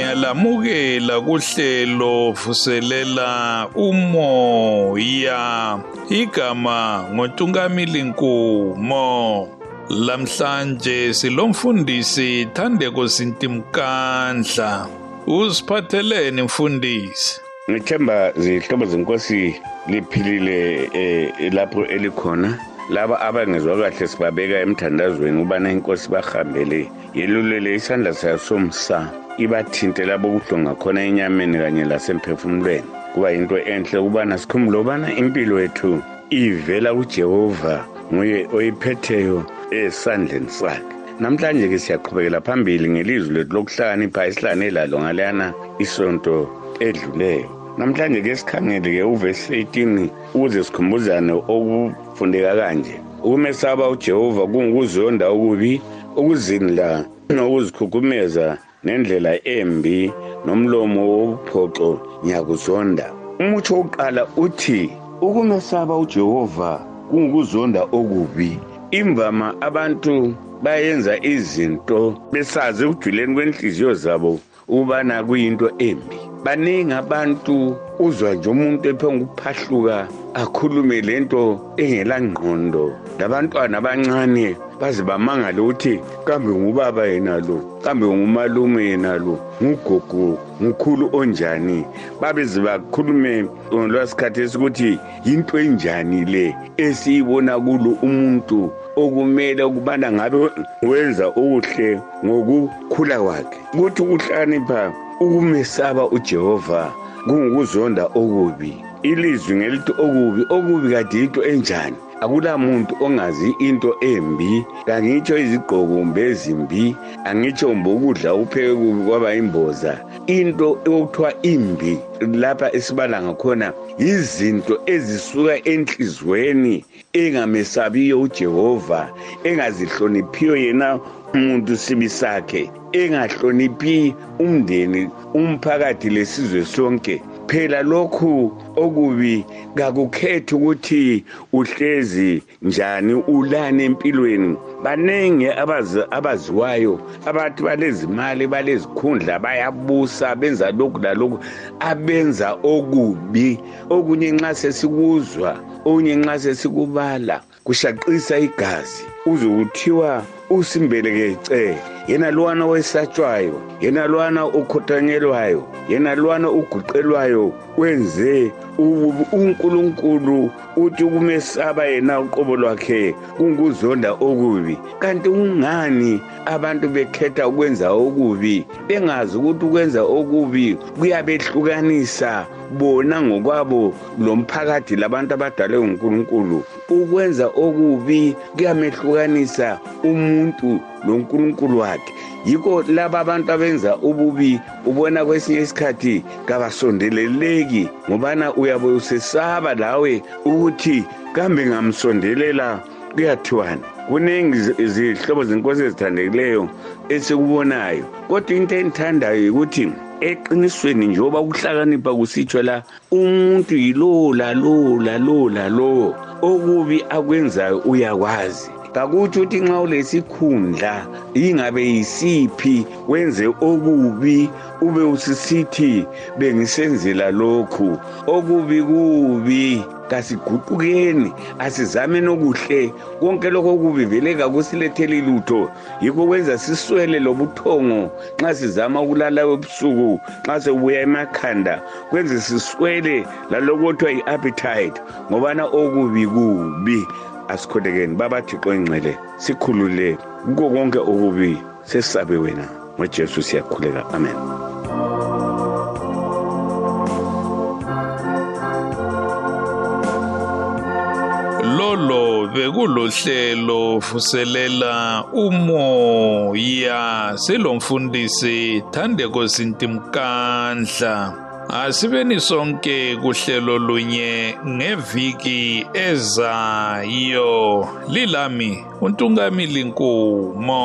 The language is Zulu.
lamukela kuhlelo vuselela umoya. Igama ngontungamili nkumo lamhlanje silomfundisi Thandeko Sintimkandla usiphatheleni mfundisi. Ngithemba zihlobo zenkosi liphilile eh, lapho elikhona. Laba abangezwa kahle sibabeka emthandazweni ubana inkosi bahambele yelulele isandla sayo somsa ibathinte labo kuhlonga ngakhona enyameni kanye lasemphefumulweni. Kuba yinto enhle ukubana sikhumbule ubana impilo yethu ivela kuJehova nguye oyiphetheyo esandleni sakhe. Namhlanje ke siyaqhubekela phambili ngelizwi lethu lokuhlakanipha esihlane lalo ngaleyana isonto edluleyo. Namhlanje ke sikhangele ke uvesi 18 ukuze sikhumbuzane okufundeka kanje. Ukumesaba uJehova kungukuzonda okubi ukuzinla nokuzikhukumeza nendlela embi nomlomo wokuphoxo ngiyakuzonda. Umutsho wokuqala uthi ukumesaba uJehova kungukuzonda okubi. Imvama abantu bayenza izinto besazi ekujuleni kwenhliziyo zabo ubana kuyinto embi. Baningi abantu uzwa nje umuntu ephongukuphahluka akhulume lento engela ngqondo labantwana abancane baze bamangale ukuthi kambe ngubaba yena lo? Kambe ngumalume yena lo? Ngugogo ngukhulu onjani? Babeze bakhulume lwasikhathi esikuthi yinto enjani le esiyibona kulo umuntu okumele ukubana ngabe wenza okuhle ngokukhula kwakhe. Kuthi ukuhlakanipha ukumesaba uJehova kungukuzonda okubi. Ilizwi ngelithi okubi okubi kade into enjani? Akula muntu ongazi into embi. Kangitsho izigqoko kumbe ezimbi angitsho mbe ukudla upheke kubi kwaba imboza into okuthiwa imbi lapha esibala ngakhona yizinto ezisuka enhlizweni engamesabiyo uJehova engazihloniphiyo yena umuntu sibi sakhe engahloniphi umndeni umphakathi lesizwe sonke. Phela lokhu okubi kakukhethi ukuthi uhlezi njani ulane empilweni. Baningi abaziwayo abathi balezimali balezikhundla bayabusa benza lokhu lalokhu abenza okubi. Okunye nxa sesikuzwa okunye nxa sesikubala kushaqisa igazi. Uze kuthiwa usimbelekece yena lwana wesatshwayo yena lwana ukhothanyelwayo yena lwana uguqelwayo wenze uNkulunkulu uthi kumesaba yena uqobo lwakhe kunguzonda okubi. Kanti ungani abantu bekhetha ukwenza okubi? Bengazi ukuthi ukwenza okubi kuyabehlukanisa bona ngokwabo lomphakathi labantu abadalwe nguNkulunkulu. Ukwenza okubi kuyamehlukanisa umuntu loNkulunkulu wakhe. Yikho laba abantu abenza ububi ubona kwesinye isikhathi kabasondeleleki ngobana uyabe usesaba lawe ukuthi kambe ngamsondelela kuyathiwani? Kuningi izihlobo zenkosi ezithandekileyo esikubonayo. Kodwa into engithandayo ukuthi eqinisweni njengoba kuhlakanipha kusitsho la umuntu yilowo lalowo lalowo lalowo okubi akwenzayo uyakwazi. Kakuthi ukuthi nxa ulesikhundla ingabe yisiphi wenze okubi ube usisithi bengisenzela lokhu. Okubi kubi kasiguqukeni asizameni okuhle konke lokho okubi vele kakusiletheli lutho yikho kwenza siswele lobuthongo. Nxa sizama ukulala ebusuku nxa sebuya emakhanda kwenze siswele lalokho kuthiwa yi-appetite ngobana okubi kubi. Asikholekeni babathixo engcwele sikhulule kuko konke okubi. Sesisabe wena. Ngojesu siyakhuleka. Amen. Lolo bekulohlelo vuselela umoya. Silomfundisi Thandeko Sintimkandla asibeni sonke kuhlelo lunye ngeviki ezayo. Lilami untungamili nkumo